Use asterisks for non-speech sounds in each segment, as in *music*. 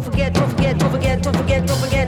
don't forget, don't forget, don't forget, don't forget, don't forget.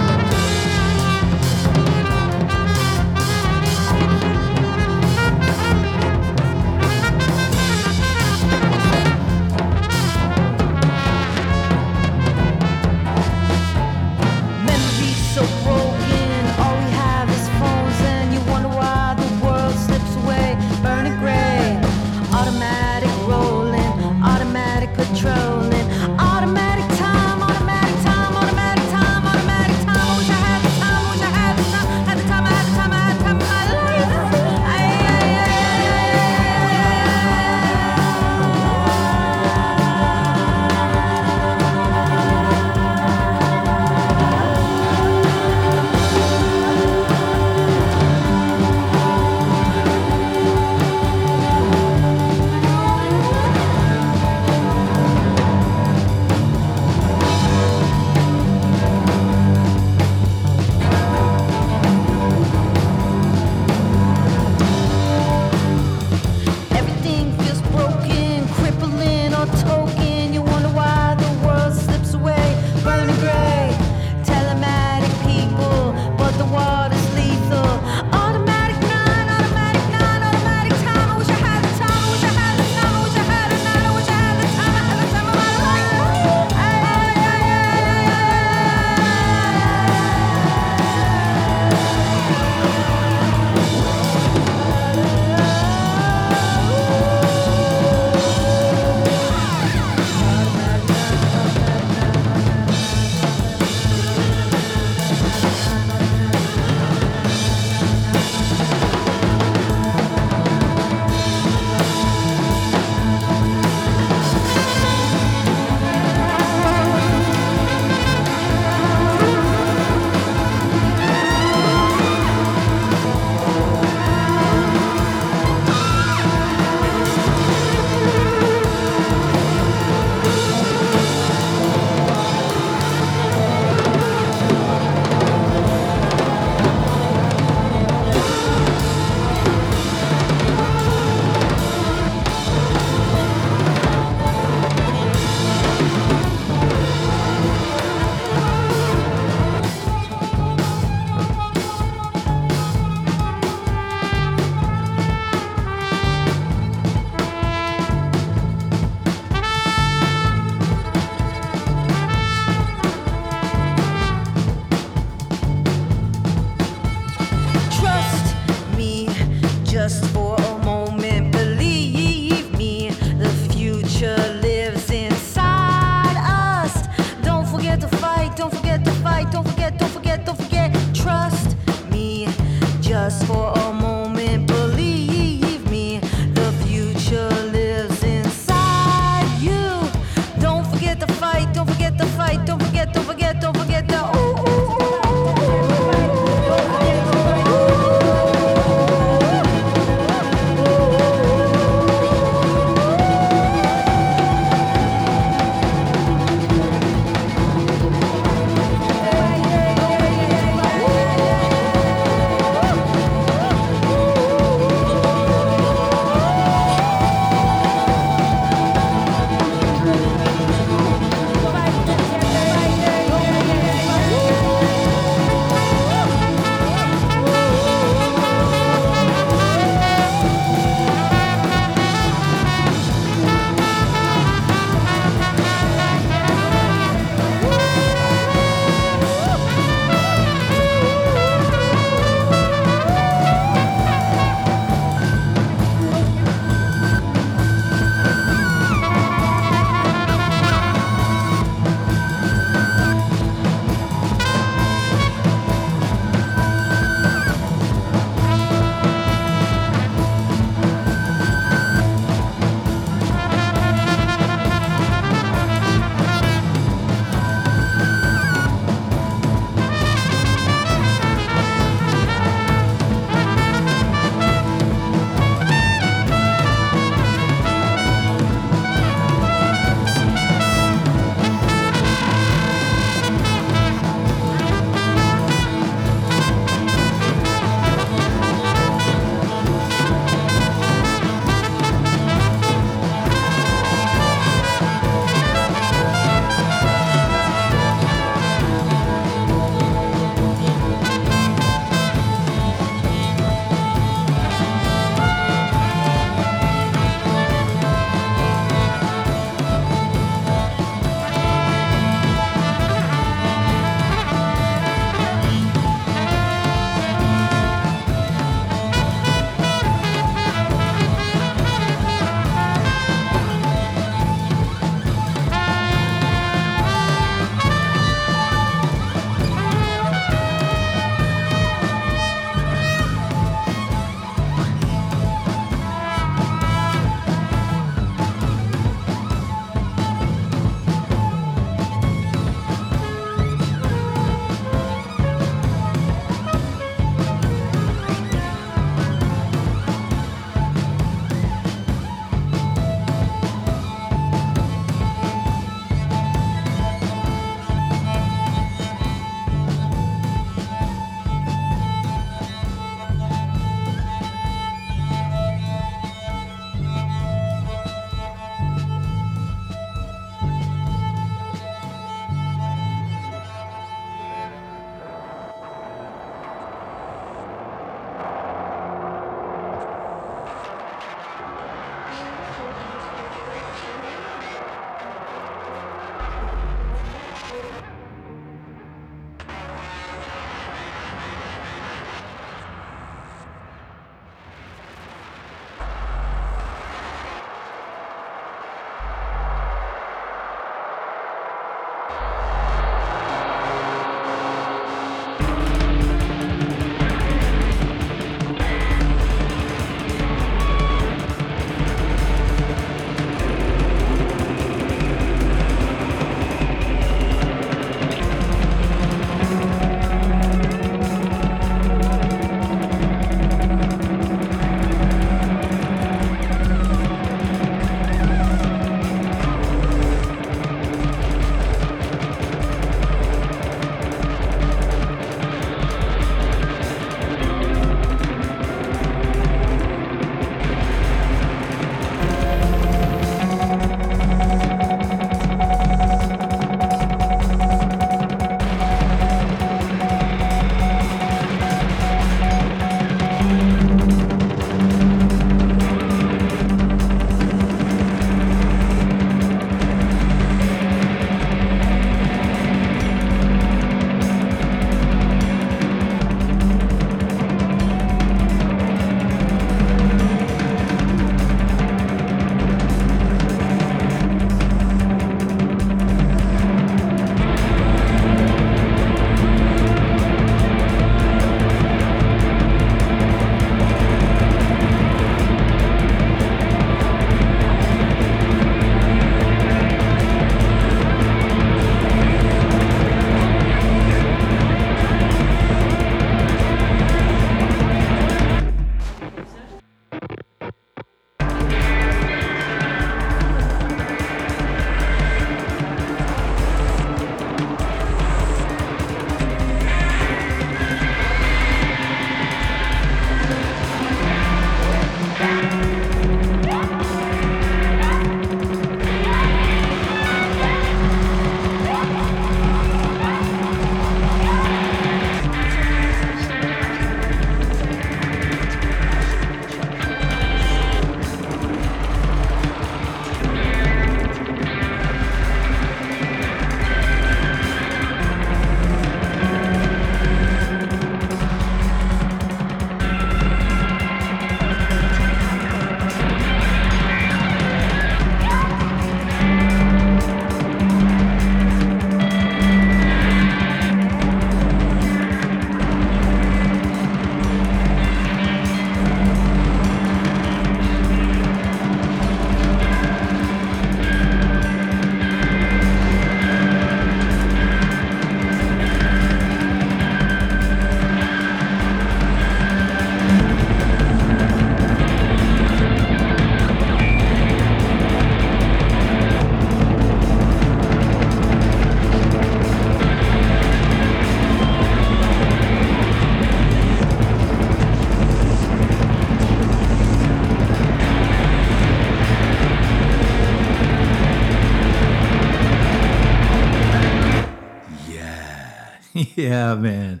*laughs* yeah, man.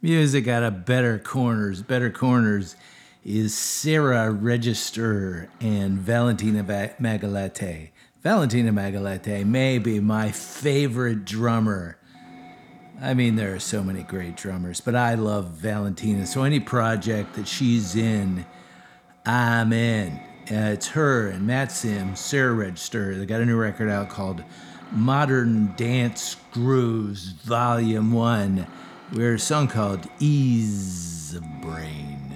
Music out of better corners. Better corners is Sarah Register and Valentina Magaletti. Valentina Magaletti may be my favorite drummer. I mean, there are so many great drummers, but I love Valentina. So any project that she's in, I'm in. Uh, it's her and Matt Sims, Sarah Register. They got a new record out called Modern Dance Grooves Volume 1. We heard a song called Ease Brain.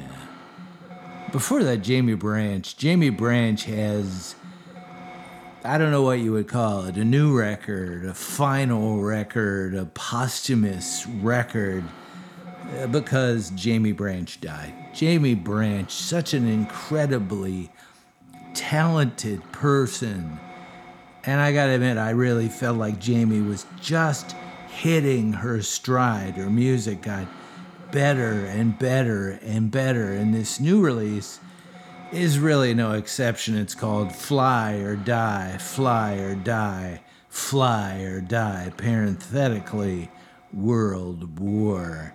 Before that, Jaimie Branch. Jaimie Branch has, I don't know what you would call it, a new record, a final record, a posthumous record, uh, because Jaimie Branch died. Jaimie Branch, such an incredibly talented person. And I gotta admit, I really felt like Jaimie was just hitting her stride. Her music got better and better and better. And this new release is really no exception. It's called Fly or Die, Fly or Die, Fly or Die, parenthetically, World War.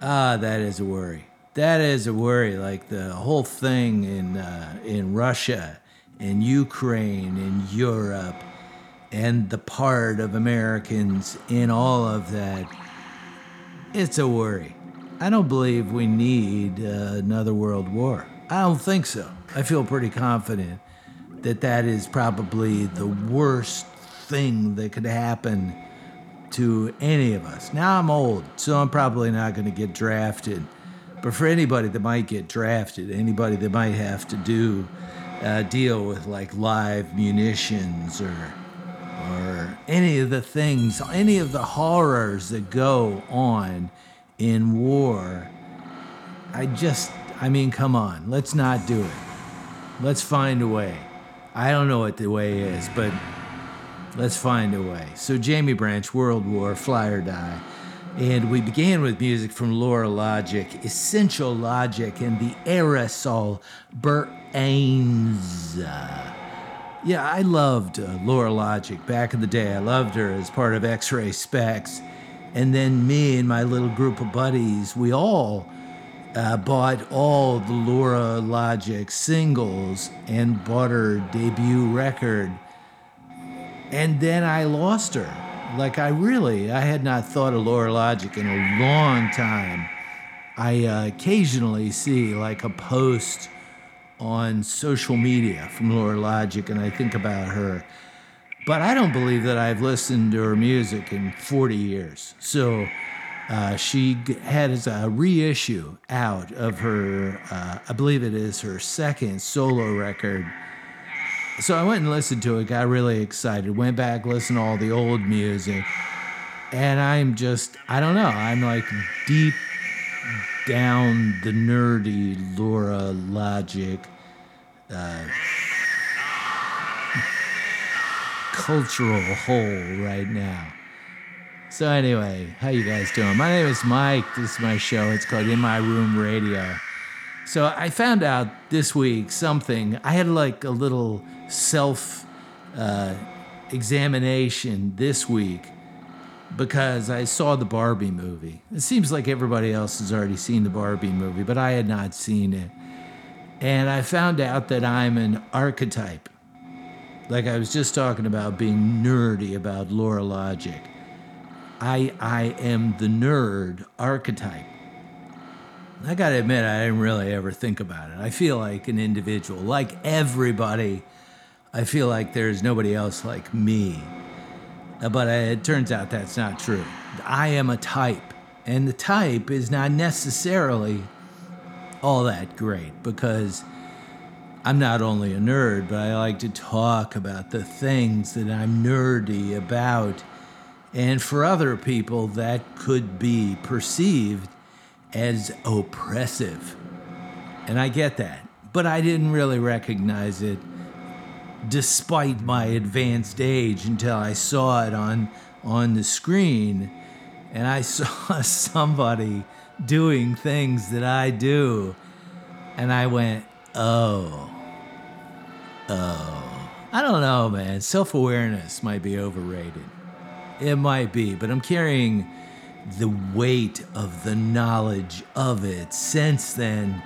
Ah, that is a worry. That is a worry. Like the whole thing in uh, in Russia, in Ukraine, in Europe, and the part of Americans in all of that. It's a worry. I don't believe we need uh, another world war. I don't think so. I feel pretty confident that that is probably the worst thing that could happen to any of us. Now I'm old, so I'm probably not going to get drafted. But for anybody that might get drafted, anybody that might have to do uh, deal with like live munitions or or any of the things, any of the horrors that go on in war. I just, I mean, come on, let's not do it. Let's find a way. I don't know what the way is, but let's find a way. So, Jaimie Branch, World War, Fly or Die. And we began with music from Laura Logic, Essential Logic, and the aerosol Ains. Yeah, I loved uh, Laura Logic back in the day. I loved her as part of X-Ray Spex. And then me and my little group of buddies, we all uh, bought all the Laura Logic singles and bought her debut record. And then I lost her. Like I really, I had not thought of Laura Logic in a long time. I uh, occasionally see like a post on social media from Laura Logic, and I think about her but I don't believe that I've listened to her music in 40 years. So uh, she had a reissue out of her, uh, I believe it is her second solo record. So I went and listened to it, got really excited, went back, listened to all the old music. And I'm just, I don't know, I'm like deep down the nerdy Laura Logic. Uh, cultural hole right now. So anyway, how you guys doing? My name is Mike. This is my show. It's called In My Room Radio. So I found out this week something. I had like a little self uh, examination this week because I saw the Barbie movie. It seems like everybody else has already seen the Barbie movie, but I had not seen it. And I found out that I'm an archetype. Like I was just talking about being nerdy about Laura Logic. I I am the nerd archetype. I gotta admit, I didn't really ever think about it. I feel like an individual, like everybody. I feel like there's nobody else like me. Uh, but it turns out that's not true. I am a type, and the type is not necessarily all that great because I'm not only a nerd, but I like to talk about the things that I'm nerdy about. And for other people, that could be perceived as oppressive. And I get that. But I didn't really recognize it despite my advanced age until I saw it on, on the screen. And I *laughs* saw somebody doing things that I do. And I went, oh Oh, I don't know, man. Self awareness might be overrated. It might be, but I'm carrying the weight of the knowledge of it since then,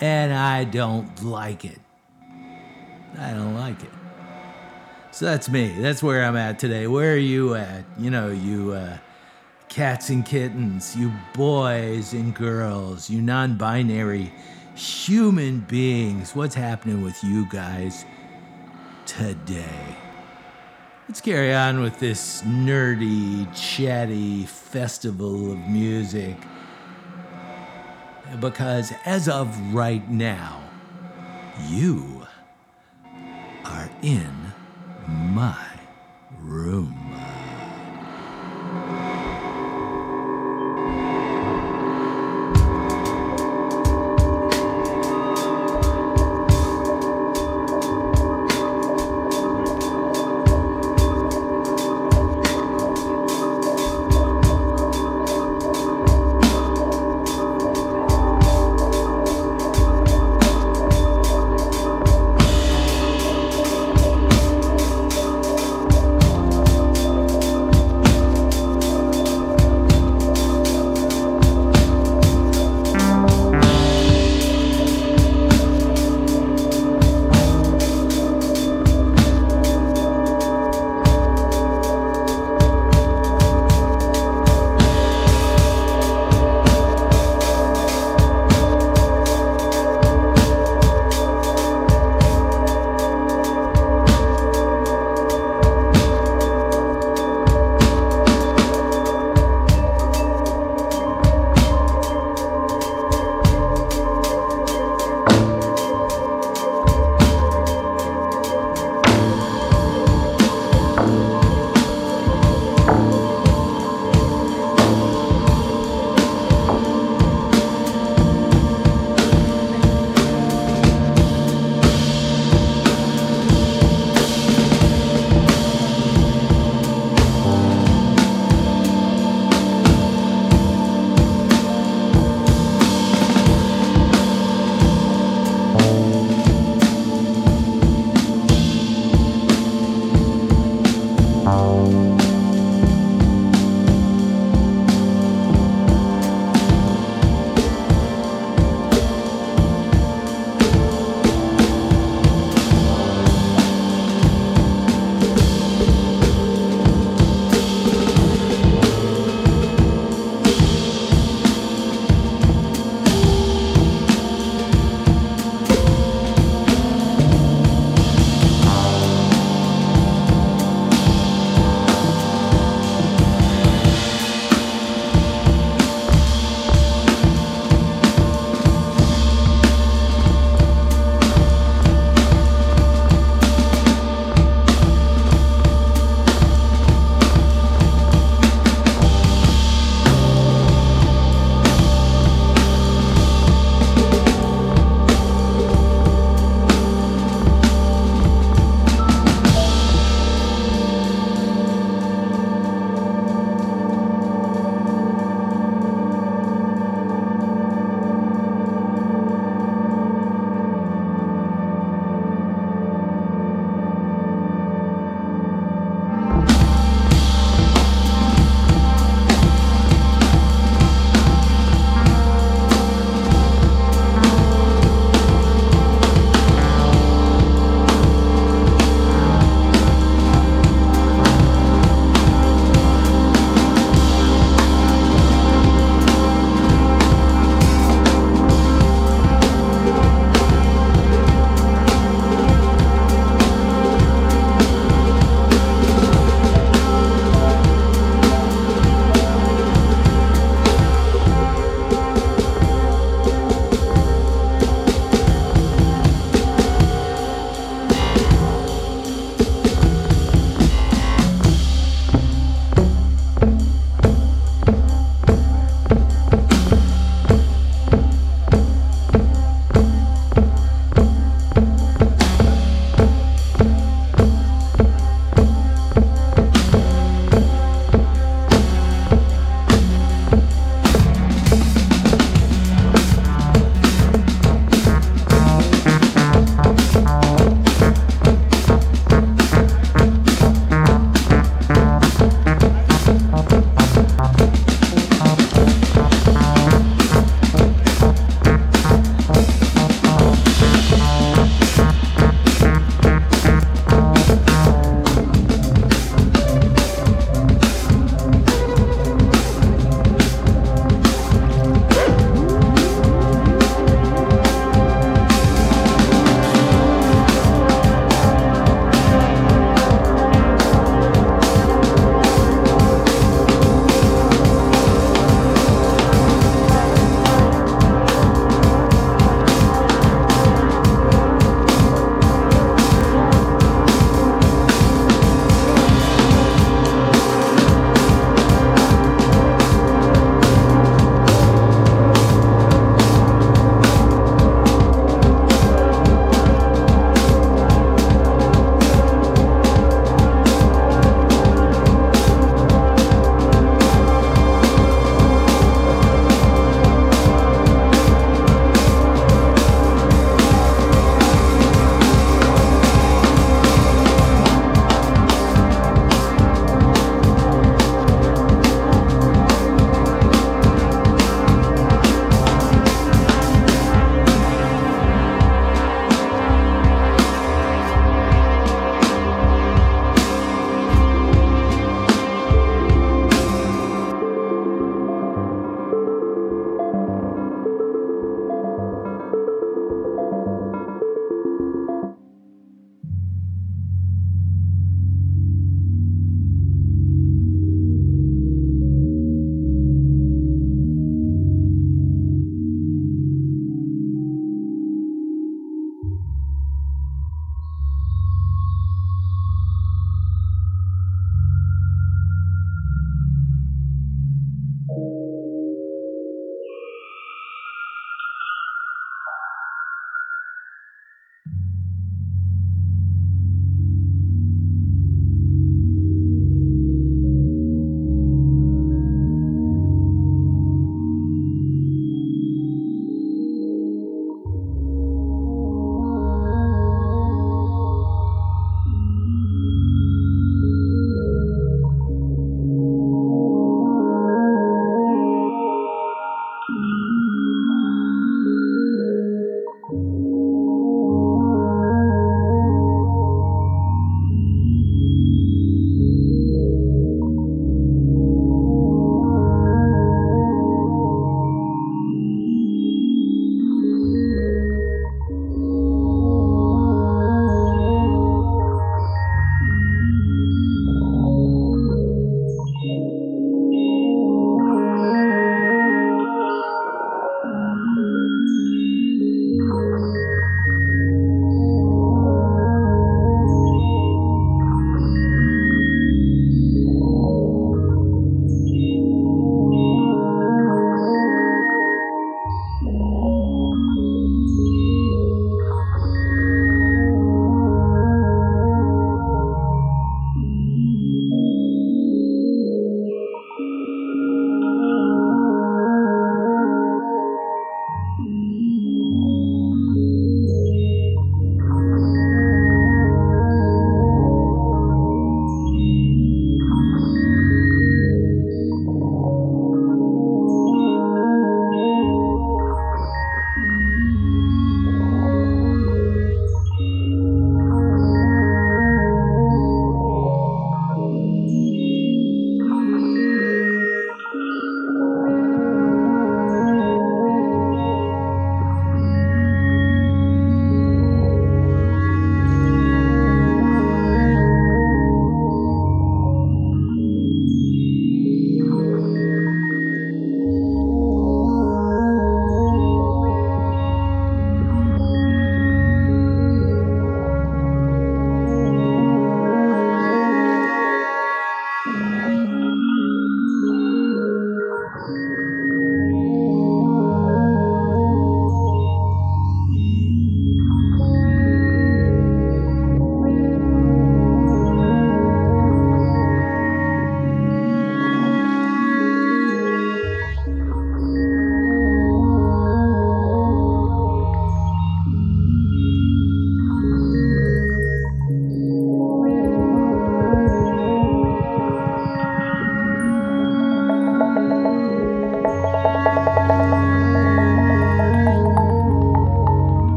and I don't like it. I don't like it. So that's me. That's where I'm at today. Where are you at? You know, you uh, cats and kittens, you boys and girls, you non binary human beings. What's happening with you guys today? Let's carry on with this nerdy, chatty festival of music. Because as of right now, you are in my room.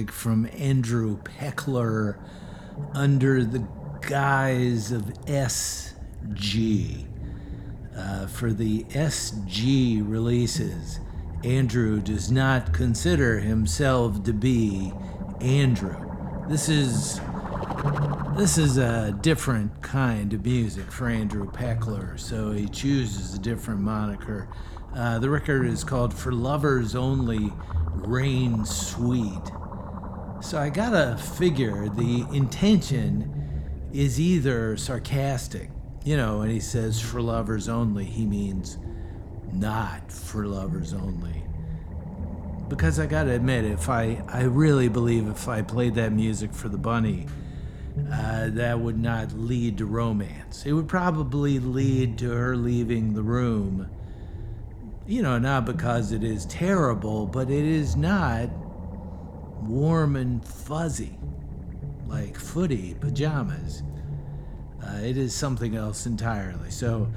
Music from Andrew Pekler under the guise of SG. Uh, for the SG releases, Andrew does not consider himself to be Andrew. This is this is a different kind of music for Andrew Pekler, so he chooses a different moniker. Uh, the record is called For Lovers Only Rain Sweet. So I gotta figure the intention is either sarcastic, you know, and he says for lovers only, he means not for lovers only. Because I gotta admit, if I, I really believe if I played that music for the bunny, uh, that would not lead to romance. It would probably lead to her leaving the room. You know, not because it is terrible, but it is not warm and fuzzy like footy pajamas. Uh, it is something else entirely. So,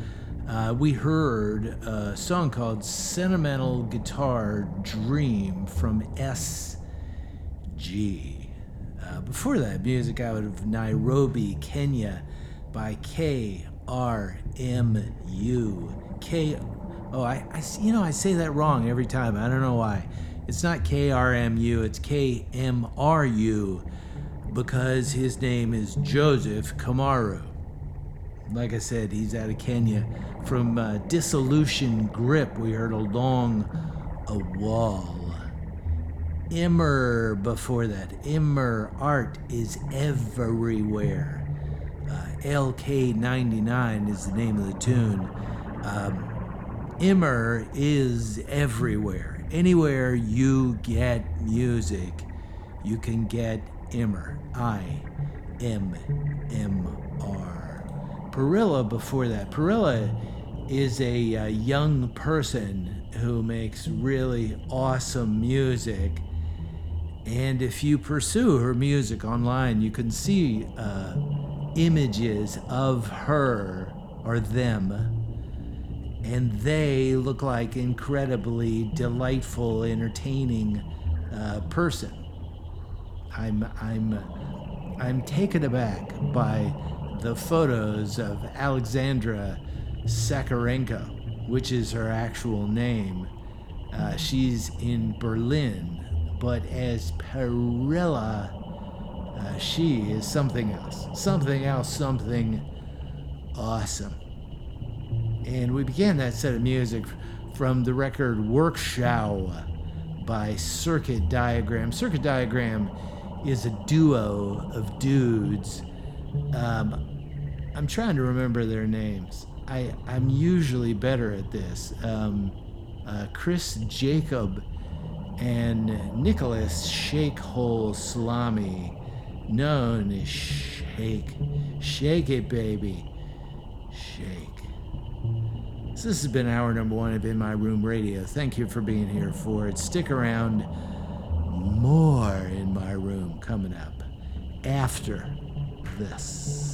uh, we heard a song called Sentimental Guitar Dream from SG. Uh, before that, music out of Nairobi, Kenya by KRMU. K. Oh, I, I, you know, I say that wrong every time. I don't know why. It's not KRMU, it's KMRU because his name is Joseph Kamaru. Like I said, he's out of Kenya. From uh, Dissolution Grip, we heard Along a Wall. Immer before that. Immer Art is Everywhere. Uh, LK99 is the name of the tune. Um, Immer is everywhere. Anywhere you get music, you can get Immer. I M M R. Perila before that. Perilla is a uh, young person who makes really awesome music. And if you pursue her music online, you can see uh, images of her or them. And they look like incredibly delightful, entertaining uh, person. I'm I'm I'm taken aback by the photos of Alexandra Zakharenko, which is her actual name. Uh, she's in Berlin, but as Perila, uh, she is something else. Something else, something awesome. And we began that set of music from the record Workshau by Circuit Diagram. Circuit Diagram is a duo of dudes. Um, I'm trying to remember their names. I, I'm usually better at this. Um, uh, Chris Jacob and Nicholas Shakehole Salami, known as Shake. Shake it, baby. Shake. So this has been hour number one of In My Room Radio. Thank you for being here for it. Stick around. More in my room coming up after this.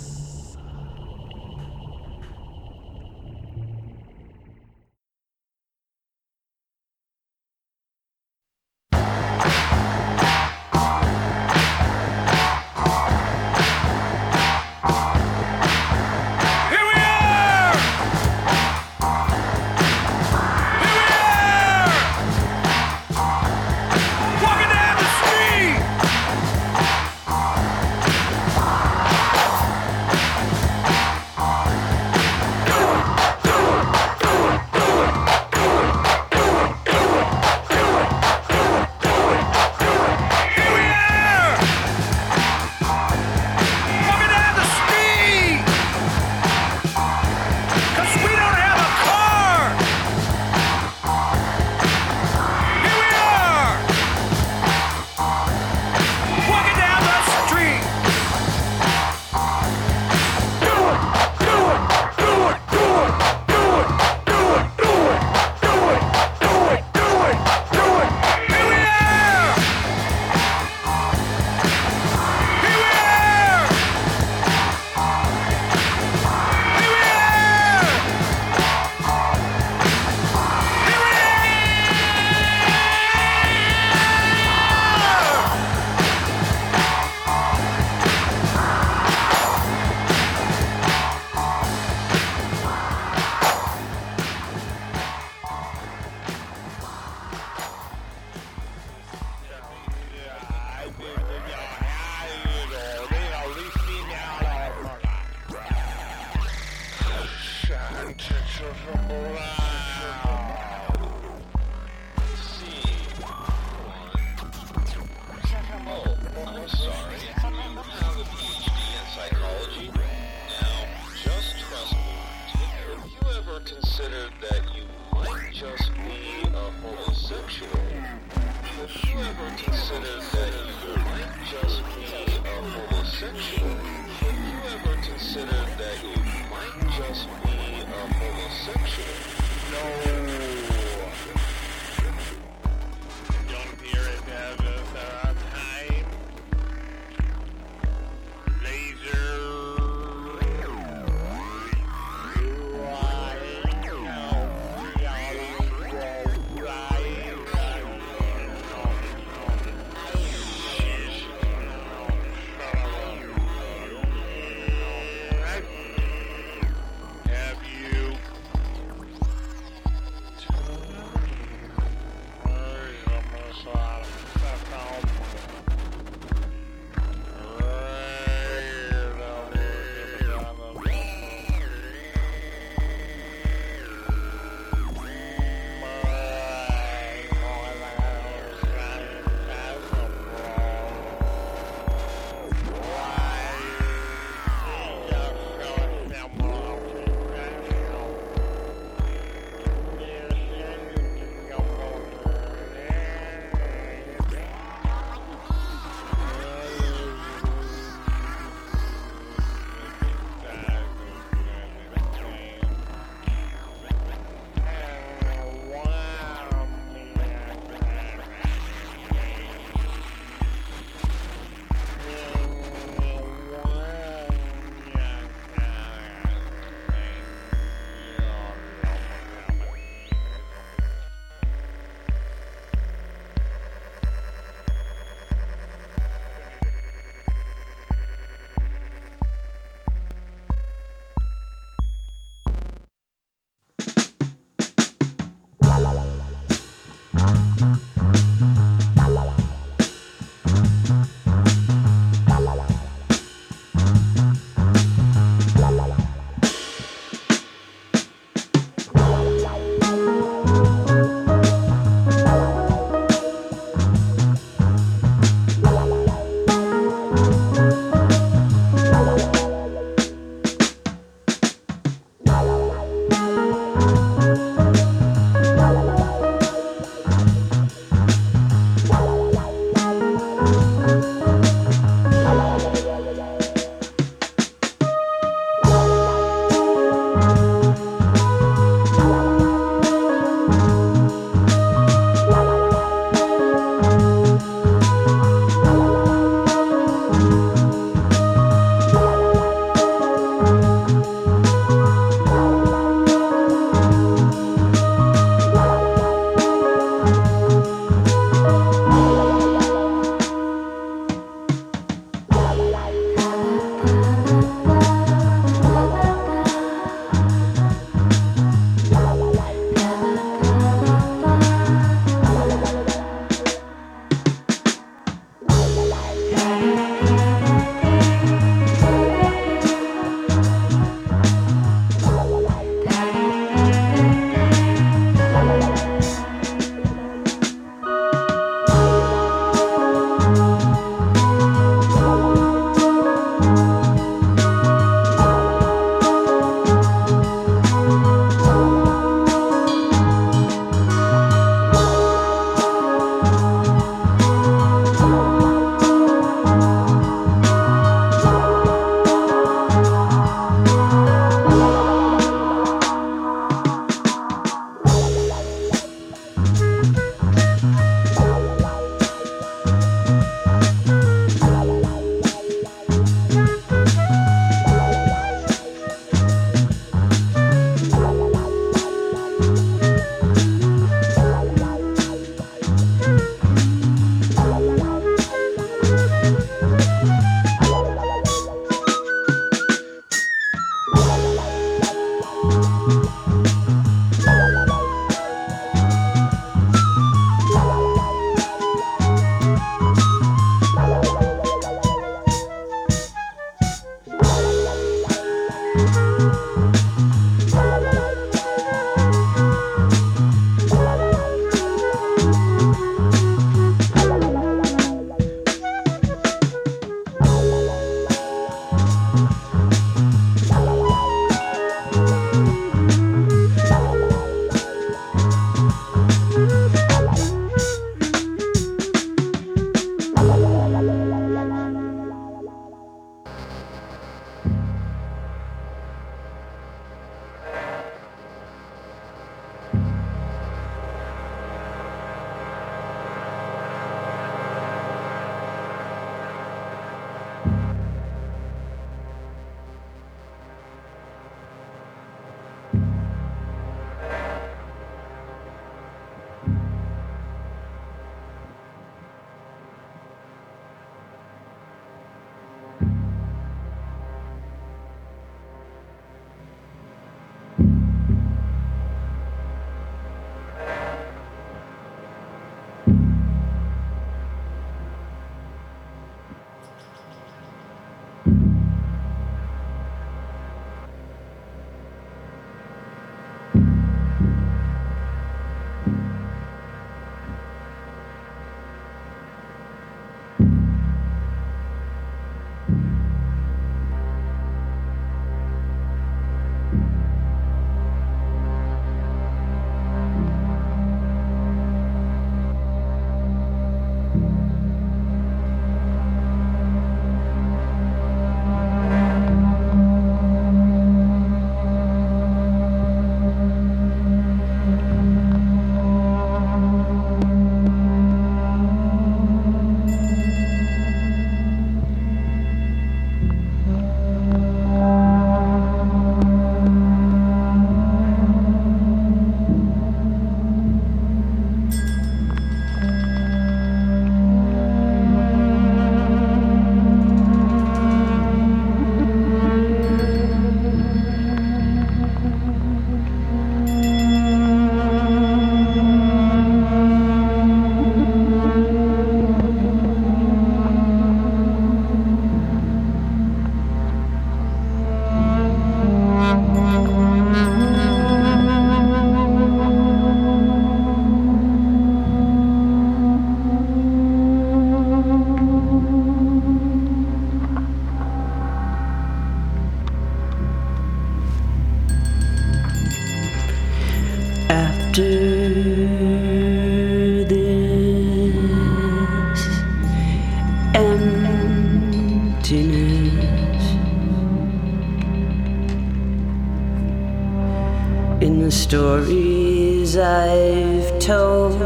stories I've told.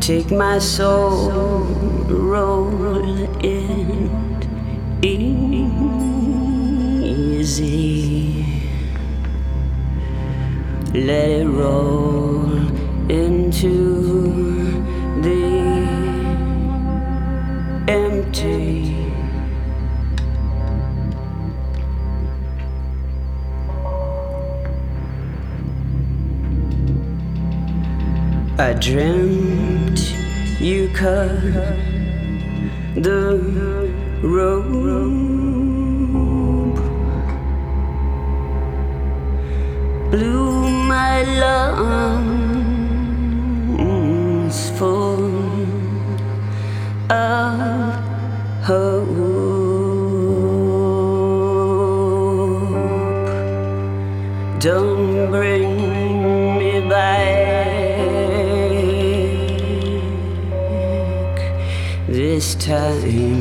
Take my soul, roll because tell me.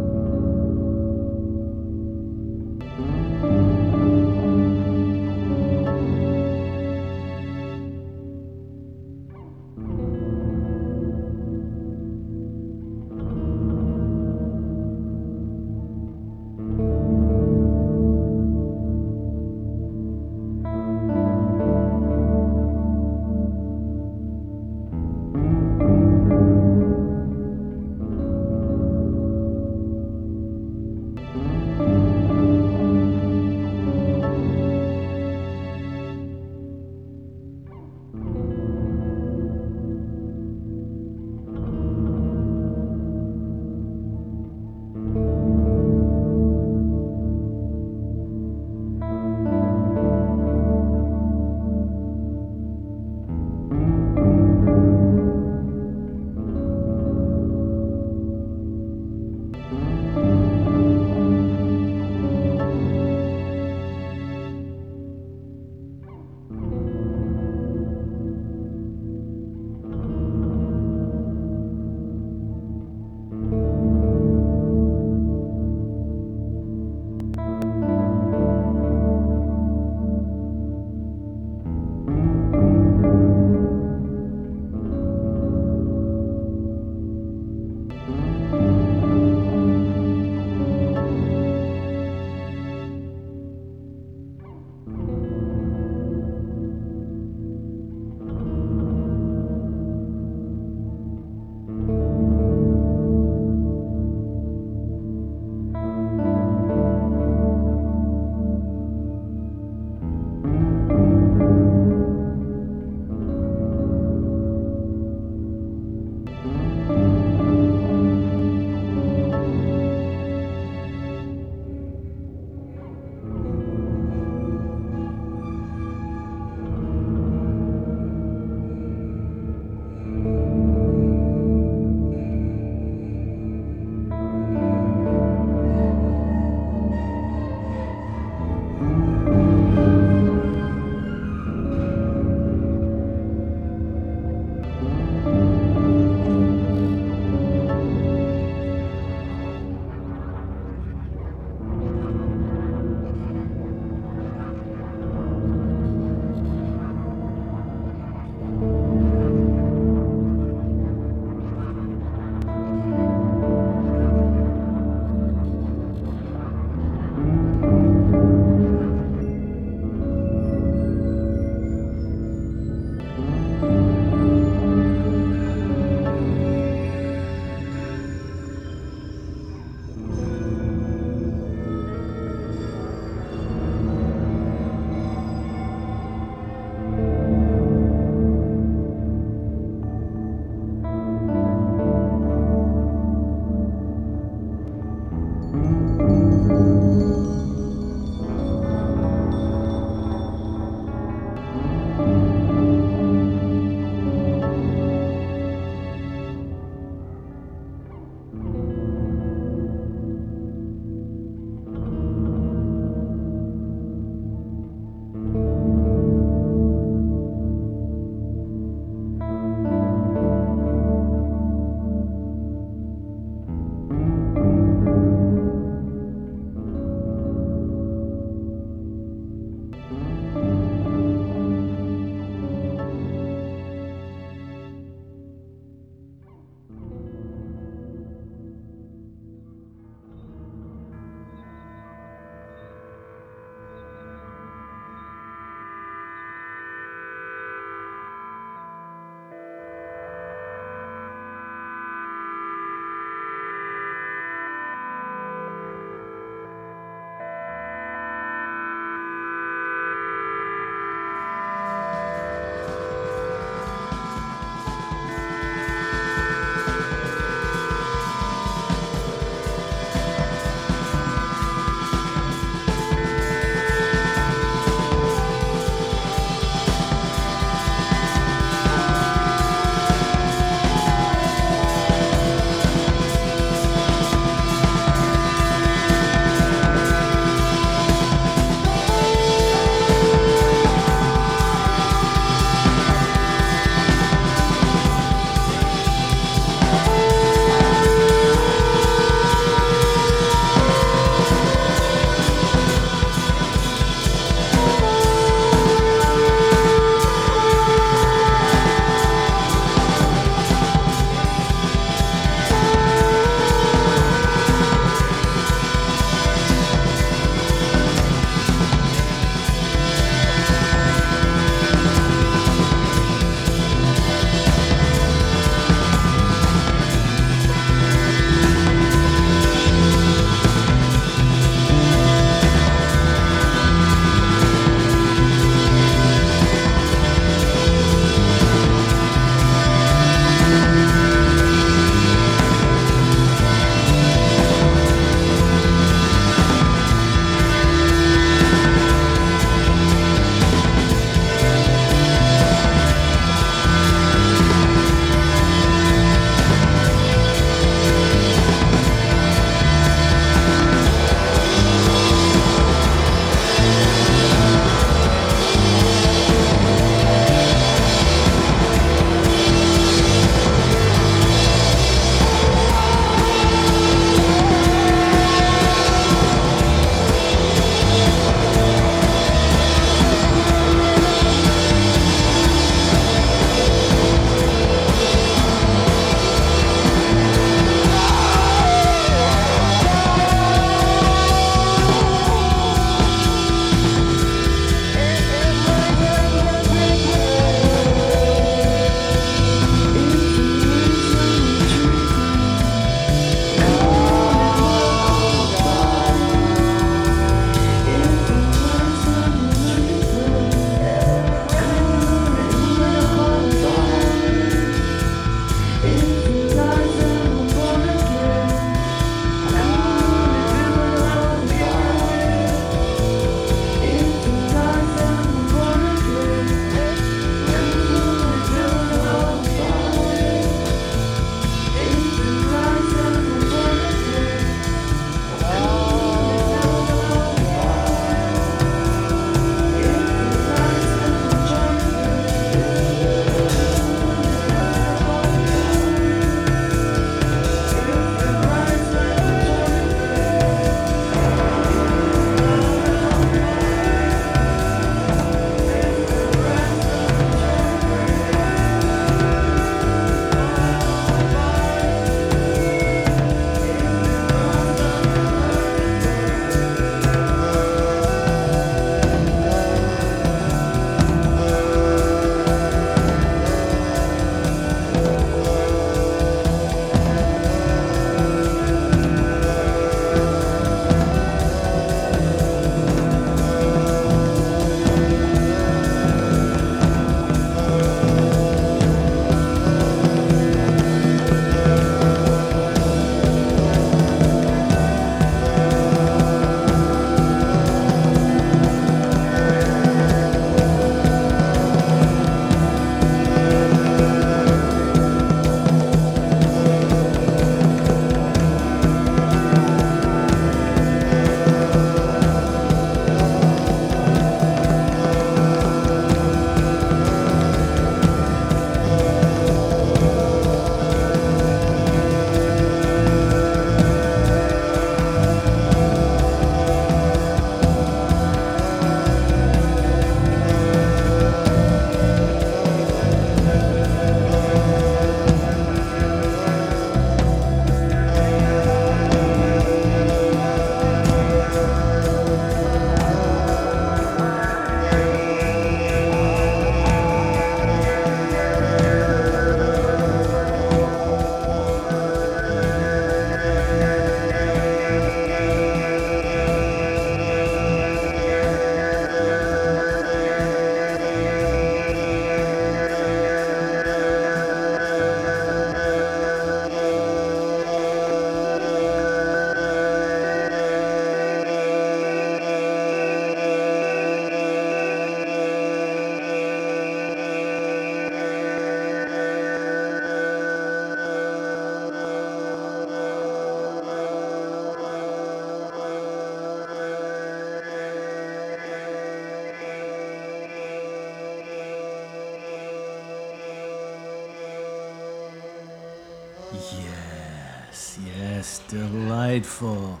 Delightful.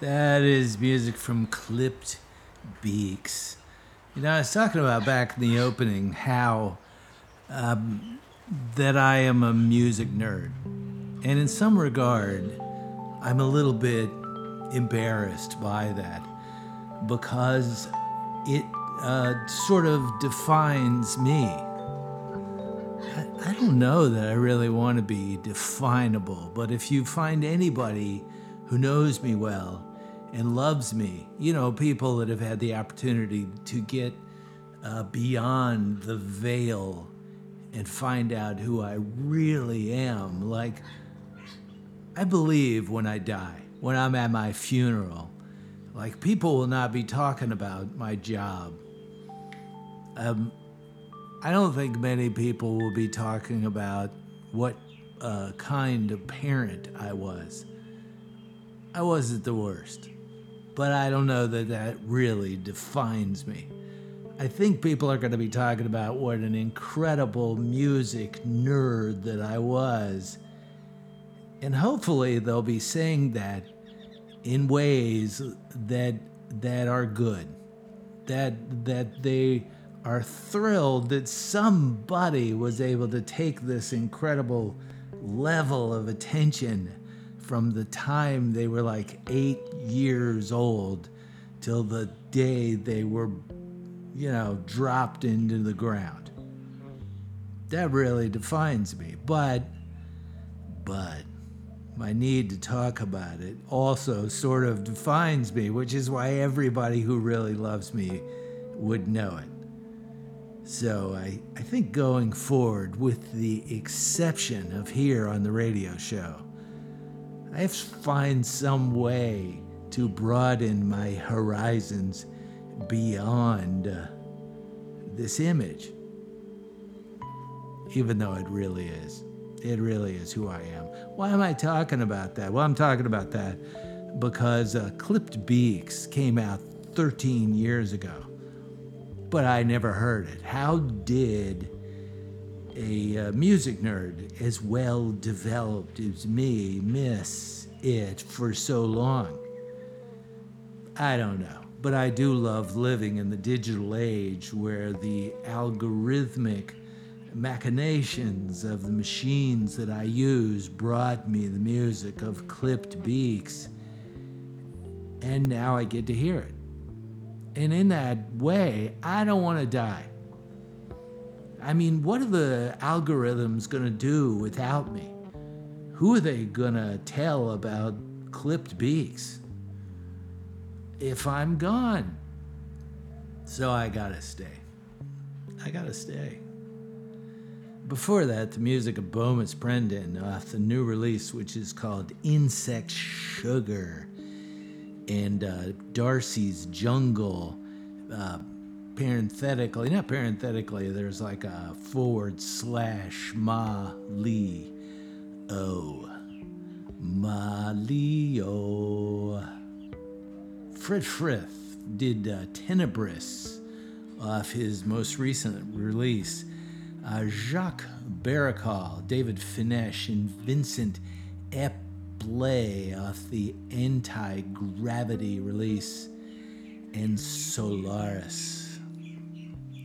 That is music from Clipd Beaks. You know, I was talking about back in the opening how um, that I am a music nerd. And in some regard, I'm a little bit embarrassed by that because it uh, sort of defines me. Don't know that I really want to be definable, but if you find anybody who knows me well and loves me, you know, people that have had the opportunity to get uh, beyond the veil and find out who I really am, like, I believe when I die, when I'm at my funeral, like people will not be talking about my job. Um, I don't think many people will be talking about what uh, kind of parent I was. I wasn't the worst, but I don't know that that really defines me. I think people are going to be talking about what an incredible music nerd that I was. And hopefully they'll be saying that in ways that that are good. That that they are thrilled that somebody was able to take this incredible level of attention from the time they were like 8 years old till the day they were you know dropped into the ground. That really defines me. But but my need to talk about it also sort of defines me, which is why everybody who really loves me would know it. So I, I think going forward, with the exception of here on the radio show, I have to find some way to broaden my horizons beyond uh, this image. Even though it really is. It really is who I am. Why am I talking about that? Well, I'm talking about that because uh, Clipd Beaks came out 13 years ago, but I never heard it. How did a uh, music nerd as well developed as me miss it for so long? I don't know. But I do love living in the digital age where the algorithmic machinations of the machines that I use brought me the music of Clipd Beaks. And now I get to hear it. And in that way, I don't want to die. I mean, what are the algorithms going to do without me? Who are they going to tell about Clipd Beaks if I'm gone? So I got to stay. I got to stay. Before that, the music of Bomis Prendin off uh, the new release, which is called Insect Sugar, and uh, Darcy's Jungle. Uh, parenthetically, not parenthetically, there's like a forward slash Ma Lee O. Mahleeoh. Fred Frith did uh, Tenebris off his most recent release. Uh, Jac Berrocal, David Fenech, and Vincent Epplay off the Anti Gravity release, and Solaris.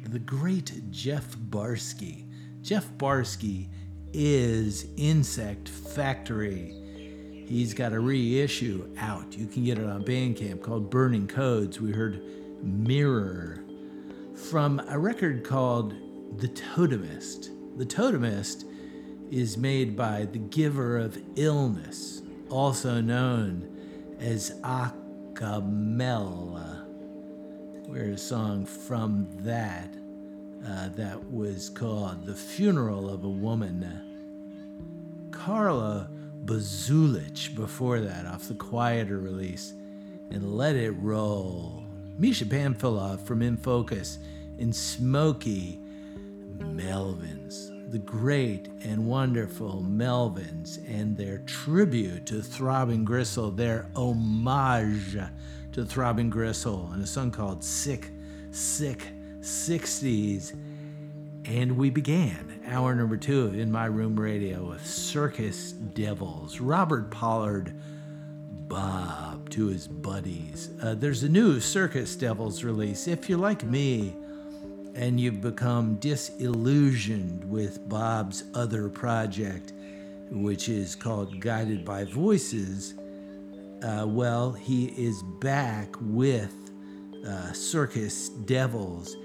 The great Jeff Barsky. Jeff Barsky is Insect Factory. He's got a reissue out. You can get it on Bandcamp called Burning Codes. We heard Mirror from a record called The Totemist. The Totemist is made by the giver of illness, also known as Akamel. We're a song from that uh, that was called The Funeral of a Woman. Carla Bozulich before that off the quieter release and Let It Roll. Misha Panfilov from In Focus and Smoky Melvins, the great and wonderful Melvins, and their tribute to Throbbing Gristle, their homage to Throbbing Gristle, and a song called Sick, Sick 60s. And we began hour number two In My Room Radio with Circus Devils, Robert Pollard, Bob to his buddies. Uh, there's a new Circus Devils release. If you're like me and you've become disillusioned with Bob's other project, which is called Guided by Voices, uh, well, he is back with uh, Circus Devils.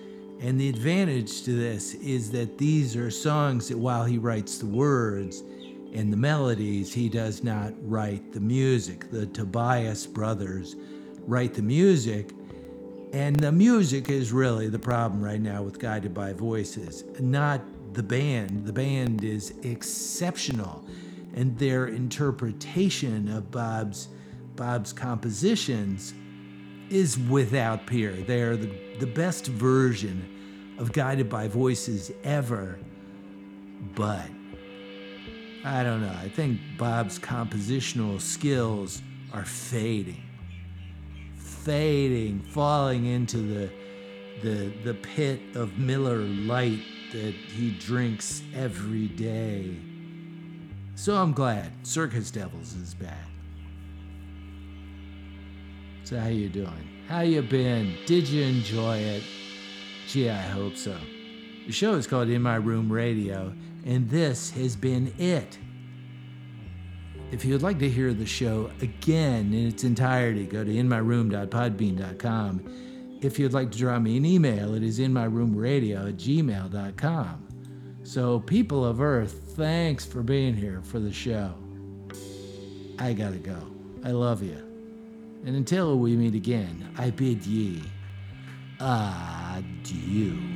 And the advantage to this is that these are songs that while he writes the words and the melodies, he does not write the music. The Tobias brothers write the music. And the music is really the problem right now with Guided by Voices, not the band. The band is exceptional, and their interpretation of Bob's Bob's compositions is without peer. They are the, the best version of Guided by Voices ever. But I don't know. I think Bob's compositional skills are fading. Fading, falling into the the the pit of Miller Lite that he drinks every day. So I'm glad Circus Devils is back. So how you doing? How you been? Did you enjoy it? Gee, I hope so. The show is called In My Room Radio, and this has been it. If you'd like to hear the show again in its entirety, go to inmyroom.podbean.com. If you'd like to drop me an email, it is inmyroomradio at gmail.com. So, people of Earth, thanks for being here for the show. I gotta go. I love you. And until we meet again, I bid ye adieu.